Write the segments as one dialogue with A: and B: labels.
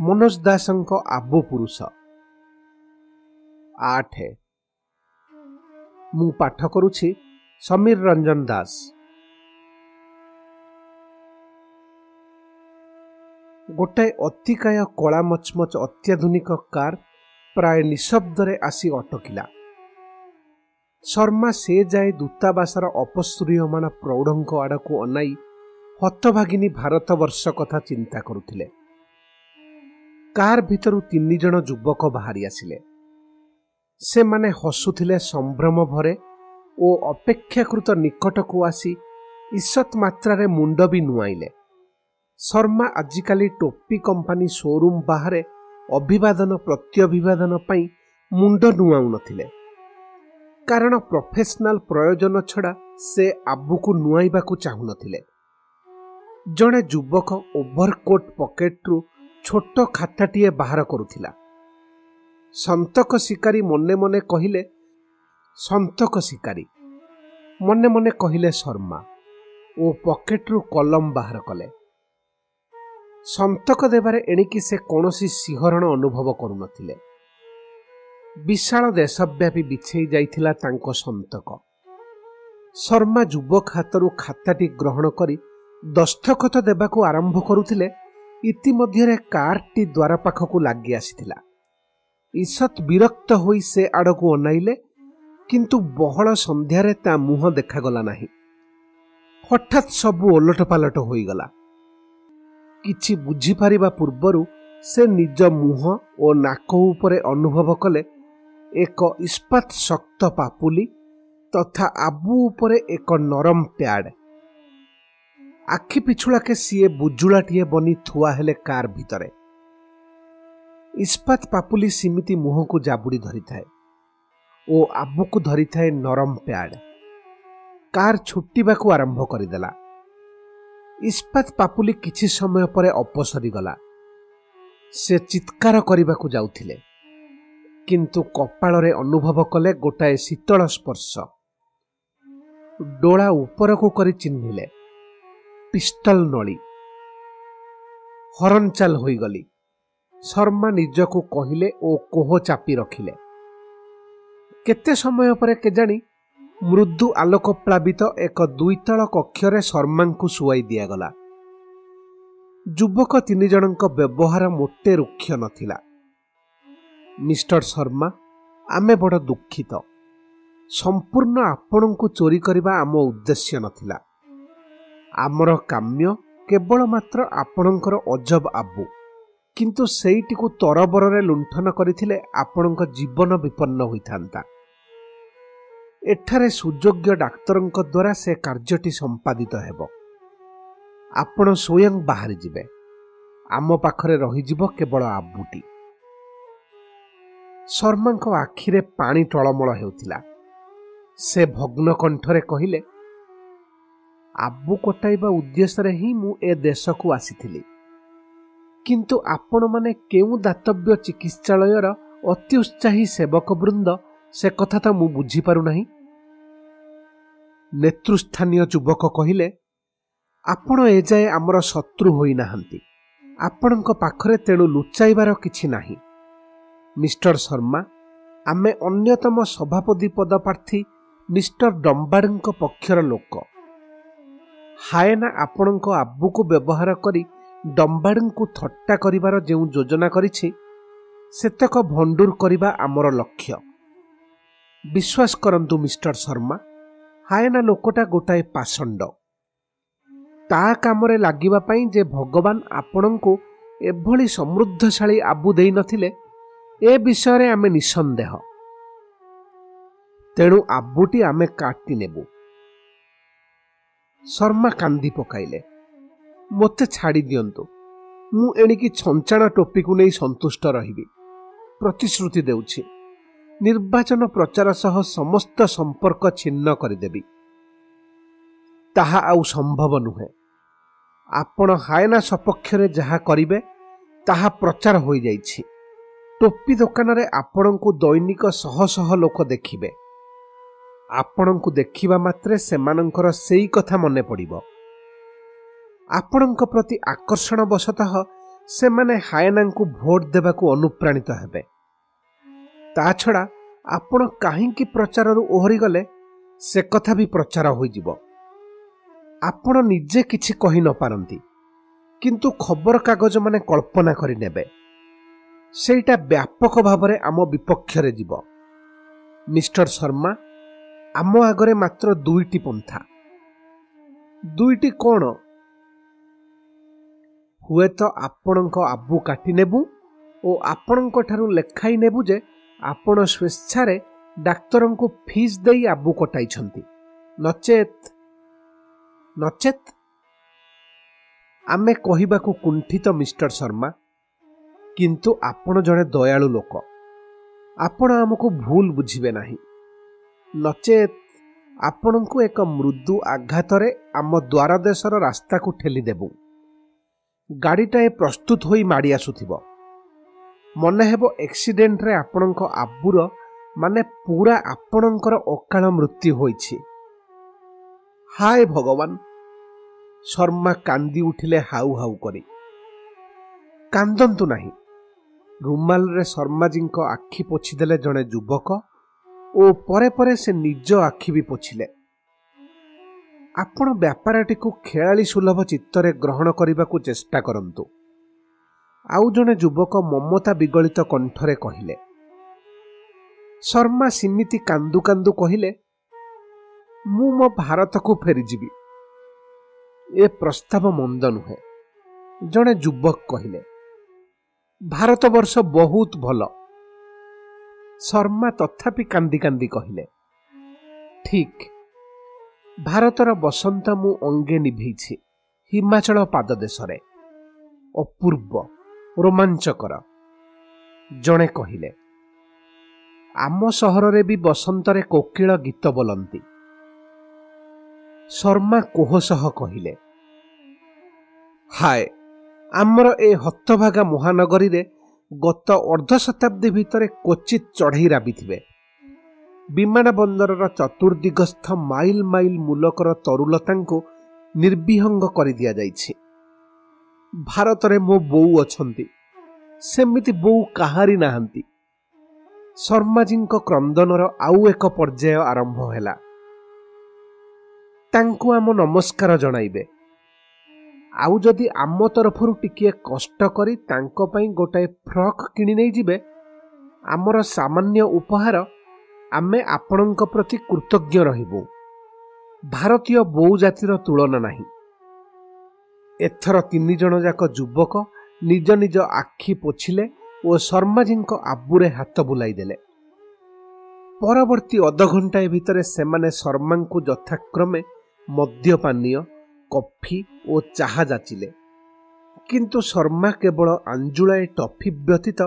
A: ମନୋଜ ଦାସଙ୍କ ଆବୁ ପୁରୁଷ। ଆଠ। ମୁଁ ପାଠ କରୁଛି ସମୀର ରଞ୍ଜନ ଦାସ। ଗୋଟାଏ ଅତିକାୟ କଳା ମଚମଚ ଅତ୍ୟାଧୁନିକ କାର୍ ପ୍ରାୟ ନିଶବ୍ଦରେ ଆସି ଅଟକିଲା। ଶର୍ମା ସେ ଯାଏ ଦୂତାବାସର ଅପସୂର୍ଯ୍ୟମାଣ ପ୍ରୌଢ଼ଙ୍କ ଆଡ଼କୁ ଅନାଇ ହତଭାଗିନୀ ଭାରତବର୍ଷ କଥା ଚିନ୍ତା କରୁଥିଲେ। କାର୍ ଭିତରୁ ତିନି ଜଣ ଯୁବକ ବାହାରି ଆସିଲେ। ସେମାନେ ହସୁଥିଲେ ସମ୍ଭ୍ରମ ଭରେ ଓ ଅପେକ୍ଷାକୃତ ନିକଟକୁ ଆସି ଇସତ୍ ମାତ୍ରାରେ ମୁଣ୍ଡ ବି ନୁଆଇଲେ। ଶର୍ମା ଆଜିକାଲି ଟୋପି କମ୍ପାନୀ ସୋରୁମ୍ ବାହାରେ ଅଭିବାଦନ ପ୍ରତ୍ୟଭିବାଦନ ପାଇଁ ମୁଣ୍ଡ ନୁଆଉନଥିଲେ କାରଣ ପ୍ରଫେସନାଲ ପ୍ରୟୋଜନ ଛଡ଼ା ସେ ଆବୁକୁ ନୁଆଇବାକୁ ଚାହୁଁନଥିଲେ। ଜଣେ ଯୁବକ ଓଭରକୋଟ୍ ପକେଟ୍ରୁ ଛୋଟ ଖାତାଟିଏ ବାହାର କରୁଥିଲା। ସନ୍ତକ ଶିକାରୀ ମନେ ମନେ କହିଲେ ସନ୍ତକ ଶିକାରୀ ମନେ ମନେ କହିଲେ ଶର୍ମା। ଓ ପକେଟ୍ରୁ କଲମ ବାହାର କଲେ। ସନ୍ତକ ଦେବାରେ ଏଣିକି ସେ କୌଣସି ଶିହରଣ ଅନୁଭବ କରୁନଥିଲେ। ବିଶାଳ ଦେଶବ୍ୟାପୀ ବିଛେଇ ଯାଇଥିଲା ତାଙ୍କ ସନ୍ତକ। ଶର୍ମା ଯୁବକ ହାତରୁ ଖାତାଟି ଗ୍ରହଣ କରି ଦସ୍ତଖତ ଦେବାକୁ ଆରମ୍ଭ କରୁଥିଲେ ଇତିମଧ୍ୟରେ କାର୍ଟି ଦ୍ୱାର ପାଖକୁ ଲାଗି ଆସିଥିଲା। ଇସତ୍ ବିରକ୍ତ ହୋଇ ସେ ଆଡ଼କୁ ଅନାଇଲେ କିନ୍ତୁ ବହଳ ସନ୍ଧ୍ୟାରେ ତା ମୁହଁ ଦେଖାଗଲା ନାହିଁ। ହଠାତ୍ ସବୁ ଓଲଟପାଲଟ ହୋଇଗଲା। କିଛି ବୁଝିପାରିବା ପୂର୍ବରୁ ସେ ନିଜ ମୁହଁ ଓ ନାକ ଉପରେ ଅନୁଭବ କଲେ ଏକ ଇସ୍ପାତ ଶକ୍ତ ପାପୁଲି ତଥା ଆବୁ ଉପରେ ଏକ ନରମ ପ୍ୟାଡ୍। ଆଖି ପିଛୁଳାକେ ସିଏ ବୁଜୁଳାଟିଏ ବନି ଥୁଆ ହେଲେ କାର୍ ଭିତରେ। ଇସ୍ପାତ ପାପୁଲି ସେମିତି ମୁହଁକୁ ଜାବୁଡ଼ି ଧରିଥାଏ ଓ ଆବୁକୁ ଧରିଥାଏ ନରମ ପ୍ୟାଡ୍। କାର୍ ଛୁଟିବାକୁ ଆରମ୍ଭ କରିଦେଲା। ଇସ୍ପାତ ପାପୁଲି କିଛି ସମୟ ପରେ ଅପସରିଗଲା। ସେ ଚିତ୍କାର କରିବାକୁ ଯାଉଥିଲେ। କିନ୍ତୁ କପାଳରେ ଅନୁଭବ କଲେ ଗୋଟାଏ ଶୀତଳ ସ୍ପର୍ଶ। ଡୋଳା ଉପରକୁ କରି ଚିହ୍ନିଲେ। ପିସ୍ତଲ ନଳି। ହରନଚାଲ ହୋଇଗଲି। ଶର୍ମା ନିଜକୁ କହିଲେ ଓ କୋହ ଚାପି ରଖିଲେ। କେତେ ସମୟ ପରେ କେଜାଣି ମୃଦୁ ଆଲୋକ ପ୍ଲାବିତ ଏକ ଦୁଇତଳ କକ୍ଷରେ ଶର୍ମାଙ୍କୁ ଶୁଆଇ ଦିଆଗଲା। ଯୁବକ ତିନି ଜଣଙ୍କ ବ୍ୟବହାର ମୋଟେ ରୁକ୍ଷ ନଥିଲା। ମିଷ୍ଟର ଶର୍ମା ଆମେ ବଡ଼ ଦୁଃଖିତ। ସମ୍ପୂର୍ଣ୍ଣ ଆପଣଙ୍କୁ ଚୋରି କରିବା ଆମ ଉଦ୍ଦେଶ୍ୟ ନଥିଲା। ଆମର କାମ୍ୟ କେବଳ ମାତ୍ର ଆପଣଙ୍କର ଅଜବ ଆବୁ। କିନ୍ତୁ ସେଇଟିକୁ ତରବରରେ ଲୁଣ୍ଠନ କରିଥିଲେ ଆପଣଙ୍କ ଜୀବନ ବିପନ୍ନ ହୋଇଥାନ୍ତା। ଏଠାରେ ସୁଯୋଗ୍ୟ ଡାକ୍ତରଙ୍କ ଦ୍ୱାରା ସେ କାର୍ଯ୍ୟଟି ସମ୍ପାଦିତ ହେବ। ଆପଣ ସ୍ୱୟଂ ବାହାରିଯିବେ। ଆମ ପାଖରେ ରହିଯିବ କେବଳ ଆବୁଟି। ଶର୍ମାଙ୍କ ଆଖିରେ ପାଣି ଟଳମଳ ହେଉଥିଲା। ସେ ଭଗ୍ନ କଣ୍ଠରେ କହିଲେ ଆବୁ କଟାଇବା ଉଦ୍ଦେଶ୍ୟରେ ହିଁ ମୁଁ ଏ ଦେଶକୁ ଆସିଥିଲି। କିନ୍ତୁ ଆପଣମାନେ କେଉଁ ଦାତବ୍ୟ ଚିକିତ୍ସାଳୟର ଅତି ଉତ୍ସାହୀ ସେବକ ବୃନ୍ଦ ସେ କଥା ତ ମୁଁ ବୁଝିପାରୁନାହିଁ। ନେତୃସ୍ଥାନୀୟ ଯୁବକ କହିଲେ ଆପଣ ଏଯାଏ ଆମର ଶତ୍ରୁ ହୋଇନାହାନ୍ତି। ଆପଣଙ୍କ ପାଖରେ ତେଣୁ ଲୁଚାଇବାର କିଛି ନାହିଁ। ମିଷ୍ଟର ଶର୍ମା ଆମେ ଅନ୍ୟତମ ସଭାପତି ପଦ ପ୍ରାର୍ଥୀ ମିଷ୍ଟର ଡମ୍ବାର୍ଡଙ୍କ ପକ୍ଷର ଲୋକ। ହାଏନା ଆପଣଙ୍କ ଆବୁକୁ ବ୍ୟବହାର କରି ଡମ୍ବାର୍ଡଙ୍କୁ ଥଟ୍ଟା କରିବାର ଯେଉଁ ଯୋଜନା କରିଛି ସେତକ ଭଣ୍ଡୁର କରିବା ଆମର ଲକ୍ଷ୍ୟ। ବିଶ୍ୱାସ କରନ୍ତୁ ମିଷ୍ଟର ଶର୍ମା ହାଏନା ଲୋକଟା ଗୋଟାଏ ପାଷଣ୍ଡ। ତା କାମରେ ଲାଗିବା ପାଇଁ ଯେ ଭଗବାନ ଆପଣଙ୍କୁ ଏଭଳି ସମୃଦ୍ଧଶାଳୀ ଆବୁ ଦେଇନଥିଲେ ଏ ବିଷୟରେ ଆମେ ନିଃସନ୍ଦେହ। ତେଣୁ ଆବୁଟି ଆମେ କାଟି ନେବୁ। ଶର୍ମା କାନ୍ଦି ପକାଇଲେ ମୋତେ ଛାଡ଼ି ଦିଅନ୍ତୁ। ମୁଁ ଏଣିକି ଛଞ୍ଚାଣ ଟୋପିକୁ ନେଇ ସନ୍ତୁଷ୍ଟ ରହିବି। ପ୍ରତିଶ୍ରୁତି ଦେଉଛି। ନିର୍ବାଚନ ପ୍ରଚାର ସହ ସମସ୍ତ ସମ୍ପର୍କ ଛିନ୍ନ କରିଦେବି। ତାହା ଆଉ ସମ୍ଭବ ନୁହେଁ। ଆପଣ ହାଏନା ସପକ୍ଷରେ ଯାହା କରିବେ ତାହା ପ୍ରଚାର ହୋଇଯାଇଛି। ଟୋପି ଦୋକାନରେ ଆପଣଙ୍କୁ ଦୈନିକ ଶହ ଶହ ଲୋକ ଦେଖିବେ। ଆପଣଙ୍କୁ ଦେଖିବା ମାତ୍ରେ ସେମାନଙ୍କର ସେଇ କଥା ମନେ ପଡ଼ିବ। ଆପଣଙ୍କ ପ୍ରତି ଆକର୍ଷଣ ବଶତଃ ସେମାନେ ହାଏନାଙ୍କୁ ଭୋଟ ଦେବାକୁ ଅନୁପ୍ରାଣିତ ହେବେ। ତା ଛଡ଼ା ଆପଣ କାହିଁକି ପ୍ରଚାରରୁ ଓହରିଗଲେ ସେ କଥା ବି ପ୍ରଚାର ହୋଇଯିବ। ଆପଣ ନିଜେ କିଛି କହି ନପାରନ୍ତି କିନ୍ତୁ ଖବରକାଗଜମାନେ କଳ୍ପନା କରିନେବେ ସେଇଟା ବ୍ୟାପକ ଭାବରେ ଆମ ବିପକ୍ଷରେ ଯିବ। ମିଷ୍ଟର ଶର୍ମା ଆମ ଆଗରେ ମାତ୍ର ଦୁଇଟି ପନ୍ଥା। ଦୁଇଟି କ'ଣ? ହୁଏତ ଆପଣଙ୍କ ଆବୁ କାଟିନେବୁ ଓ ଆପଣଙ୍କଠାରୁ ଲେଖାଇ ନେବୁ ଯେ ଆପଣ ସ୍ୱେଚ୍ଛାରେ ଡାକ୍ତରଙ୍କୁ ଫିସ୍ ଦେଇ ଆବୁ କଟାଇଛନ୍ତି। ନଚେତ୍ ନଚେତ୍? ଆମେ କହିବାକୁ କୁଣ୍ଠିତ ମିଷ୍ଟର ଶର୍ମା କିନ୍ତୁ ଆପଣ ଜଣେ ଦୟାଳୁ ଲୋକ। ଆପଣ ଆମକୁ ଭୁଲ ବୁଝିବେ ନାହିଁ। ନଚେତ୍ ଆପଣଙ୍କୁ ଏକ ମୃଦୁ ଆଘାତରେ ଆମ ଦ୍ୱାର ଦେଶର ରାସ୍ତାକୁ ଠେଲିଦେବୁ। ଗାଡ଼ିଟାଏ ପ୍ରସ୍ତୁତ ହୋଇ ମାଡ଼ି ଆସୁଥିବ। ମନେ ହେବ ଏକ୍ସିଡେଣ୍ଟରେ ଆପଣଙ୍କ ଆବୁର ମାନେ ପୁରା ଆପଣଙ୍କର ଅକାଳ ମୃତ୍ୟୁ ହୋଇଛି। ହାୟ ଭଗବାନ! ଶର୍ମା କାନ୍ଦି ଉଠିଲେ ହାଉ ହାଉ କରି। କାନ୍ଦନ୍ତୁ ନାହିଁ। ରୁମାଲରେ ଶର୍ମାଜୀଙ୍କ ଆଖି ପୋଛିଦେଲେ ଜଣେ ଯୁବକ ଓ ପରେ ପରେ ସେ ନିଜ ଆଖି ବି ପୋଛିଲେ। ଆପଣ ବ୍ୟାପାରଟିକୁ ଖେଳାଳି ସୁଲଭ ଚିତ୍ତରେ ଗ୍ରହଣ କରିବାକୁ ଚେଷ୍ଟା କରନ୍ତୁ। ଆଉ ଜଣେ ଯୁବକ ମମତା ବିଗଳିତ କଣ୍ଠରେ କହିଲେ ଶର୍ମା ସିମିତି କାନ୍ଦୁ କାନ୍ଦୁ କହିଲେ ମୁଁ ମୋ ଭାରତକୁ ଫେରିଯିବି। ଏ ପ୍ରସ୍ତାବ ମନ୍ଦ ନୁହେଁ ଜଣେ ଯୁବକ କହିଲେ ଭାରତବର୍ଷ ବହୁତ ଭଲ। ଶର୍ମା ତଥାପି କାନ୍ଦି କାନ୍ଦି କହିଲେ ଠିକ୍ ଭାରତର ବସନ୍ତ ମୁଁ ଅଙ୍ଗେ ନିଭେଇଛି ହିମାଚଳ ପାଦଦେଶରେ ଅପୂର୍ବ ରୋମାଞ୍ଚକର। ଜଣେ କହିଲେ ଆମ ସହରରେ ବି ବସନ୍ତରେ କୋକିଳ ଗୀତ ବୋଲନ୍ତି। ଶର୍ମା କୋହ ସହ କହିଲେ ହାୟ ଆମର ଏ ହତଭାଗା ମହାନଗରୀରେ ଗତ ଅର୍ଦ୍ଧ ଶତାବ୍ଦୀ ଭିତରେ କ୍ୱଚିତ୍ ଚଢ଼େଇ ରାବିଥିବେ। ବିମାନ ବନ୍ଦରର ଚତୁର୍ଦିଗସ୍ଥ ମାଇଲ ମାଇଲ ମୁଲକର ତରୁଲତାଙ୍କୁ ନିର୍ବିହଙ୍ଗ କରିଦିଆଯାଇଛି ଭାରତରେ ମୋ ବୋଉ ଅଛନ୍ତି। ସେମିତି ବୋଉ କାହାରି ନାହାନ୍ତି। ଶର୍ମାଜୀଙ୍କ କ୍ରନ୍ଦନର ଆଉ ଏକ ପର୍ଯ୍ୟାୟ ଆରମ୍ଭ ହେଲା। ତାଙ୍କୁ ଆମ ନମସ୍କାର ଜଣାଇବେ। ଆଉ ଯଦି ଆମ ତରଫରୁ ଟିକିଏ କଷ୍ଟ କରି ତାଙ୍କ ପାଇଁ ଗୋଟାଏ ଫ୍ରକ୍ କିଣି ନେଇଯିବେ ଆମର ସାମାନ୍ୟ ଉପହାର ଆମେ ଆପଣଙ୍କ ପ୍ରତି କୃତଜ୍ଞ ରହିବୁ। ଭାରତୀୟ ବୋଉ ଜାତିର ତୁଳନା ନାହିଁ। ଏଥର ତିନି ଜଣ ଯାକ ଯୁବକ ନିଜ ନିଜ ଆଖି ପୋଛିଲେ ଓ ଶର୍ମାଜୀଙ୍କ ଆବୁରେ ହାତ ବୁଲାଇ ଦେଲେ ପରବର୍ତ୍ତୀ ଅଧଘଣ୍ଟାଏ ଭିତରେ ସେମାନେ ଶର୍ମାଙ୍କୁ ଯଥାକ୍ରମେ ମଦ୍ୟପାନୀୟ କଫି ଓ ଚାହା ଯାଚିଲେ। କିନ୍ତୁ ଶର୍ମା କେବଳ ଆଞ୍ଜୁଳାଏ ଟଫି ବ୍ୟତୀତ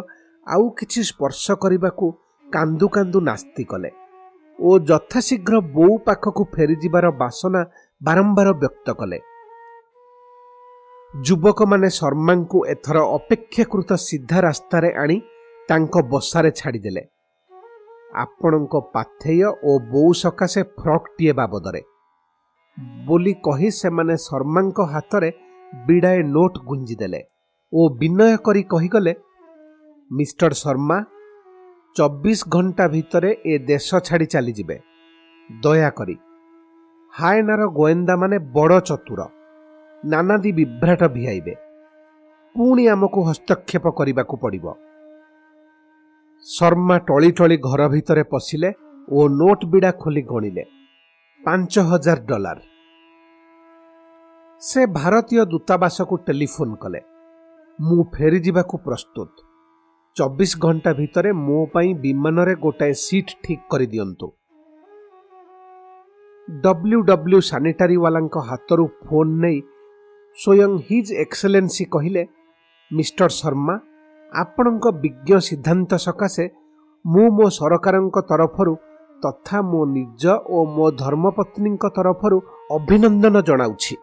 A: ଆଉ କିଛି ସ୍ପର୍ଶ କରିବାକୁ କାନ୍ଦୁ କାନ୍ଦୁ ନାସ୍ତି କଲେ ଓ ଯଥାଶୀଘ୍ର ବୋଉ ପାଖକୁ ଫେରିଯିବାର ବାସନା ବାରମ୍ବାର ବ୍ୟକ୍ତ କଲେ। ଯୁବକମାନେ ଶର୍ମାଙ୍କୁ ଏଥର ଅପେକ୍ଷାକୃତ ସିଧା ରାସ୍ତାରେ ଆଣି ତାଙ୍କ ବସାରେ ଛାଡ଼ିଦେଲେ। ଆପଣଙ୍କ ପାଥେୟ ଓ ବୋଉ ସକାଶେ ଫ୍ରକ୍ଟିଏ ବାବଦରେ ବୋଲି କହି ସେମାନେ ଶର୍ମାଙ୍କ ହାତରେ ବିଡ଼ାଏ ନୋଟ୍ ଗୁଞ୍ଜିଦେଲେ ଓ ବିନୟ କରି କହିଗଲେ ମିଷ୍ଟର ଶର୍ମା ଚବିଶ ଘଣ୍ଟା ଭିତରେ ଏ ଦେଶ ଛାଡ଼ି ଚାଲିଯିବେ। ଦୟାକରି ହାଏନାର ଗୋଏନ୍ଦାମାନେ ବଡ଼ ଚତୁର ନାନାଦି ବିଭ୍ରାଟ ଭିଆଇବେ। ପୁଣି ଆମକୁ ହସ୍ତକ୍ଷେପ କରିବାକୁ ପଡ଼ିବ ଶର୍ମା ଟଳି ଟଳି ଘର ଭିତରେ ପଶିଲେ ଓ ନୋଟ୍ ବିଡ଼ା ଖୋଲି ଗଣିଲେ। ପାଞ୍ଚ ହଜାର ଡଲାର। ସେ ଭାରତୀୟ ଦୂତାବାସକୁ ଟେଲିଫୋନ୍ କଲେ। ମୁଁ ଫେରିଯିବାକୁ ପ୍ରସ୍ତୁତ। ଚବିଶ ଘଣ୍ଟା ଭିତରେ ମୋ ପାଇଁ ବିମାନରେ ଗୋଟାଏ ସିଟ୍ ଠିକ୍ କରିଦିଅନ୍ତୁ। ଡବ୍ଲ୍ୟୁ ଡବ୍ଲ୍ୟୁ ସାନିଟାରୀବାଲାଙ୍କ ହାତରୁ ଫୋନ୍ ନେଇ ସ୍ୱୟଂ ହିଜ୍ ଏକ୍ସେଲେନ୍ସି କହିଲେ ମିଷ୍ଟର ଶର୍ମା ଆପଣଙ୍କ ବିଜ୍ଞ ସିଦ୍ଧାନ୍ତ ସକାଶେ ମୁଁ ମୋ ସରକାରଙ୍କ ତରଫରୁ ତଥା ମୋ ନିଜ ଓ ମୋ ଧର୍ମପତ୍ନୀଙ୍କ ତରଫରୁ ଅଭିନନ୍ଦନ ଜଣାଉଛି।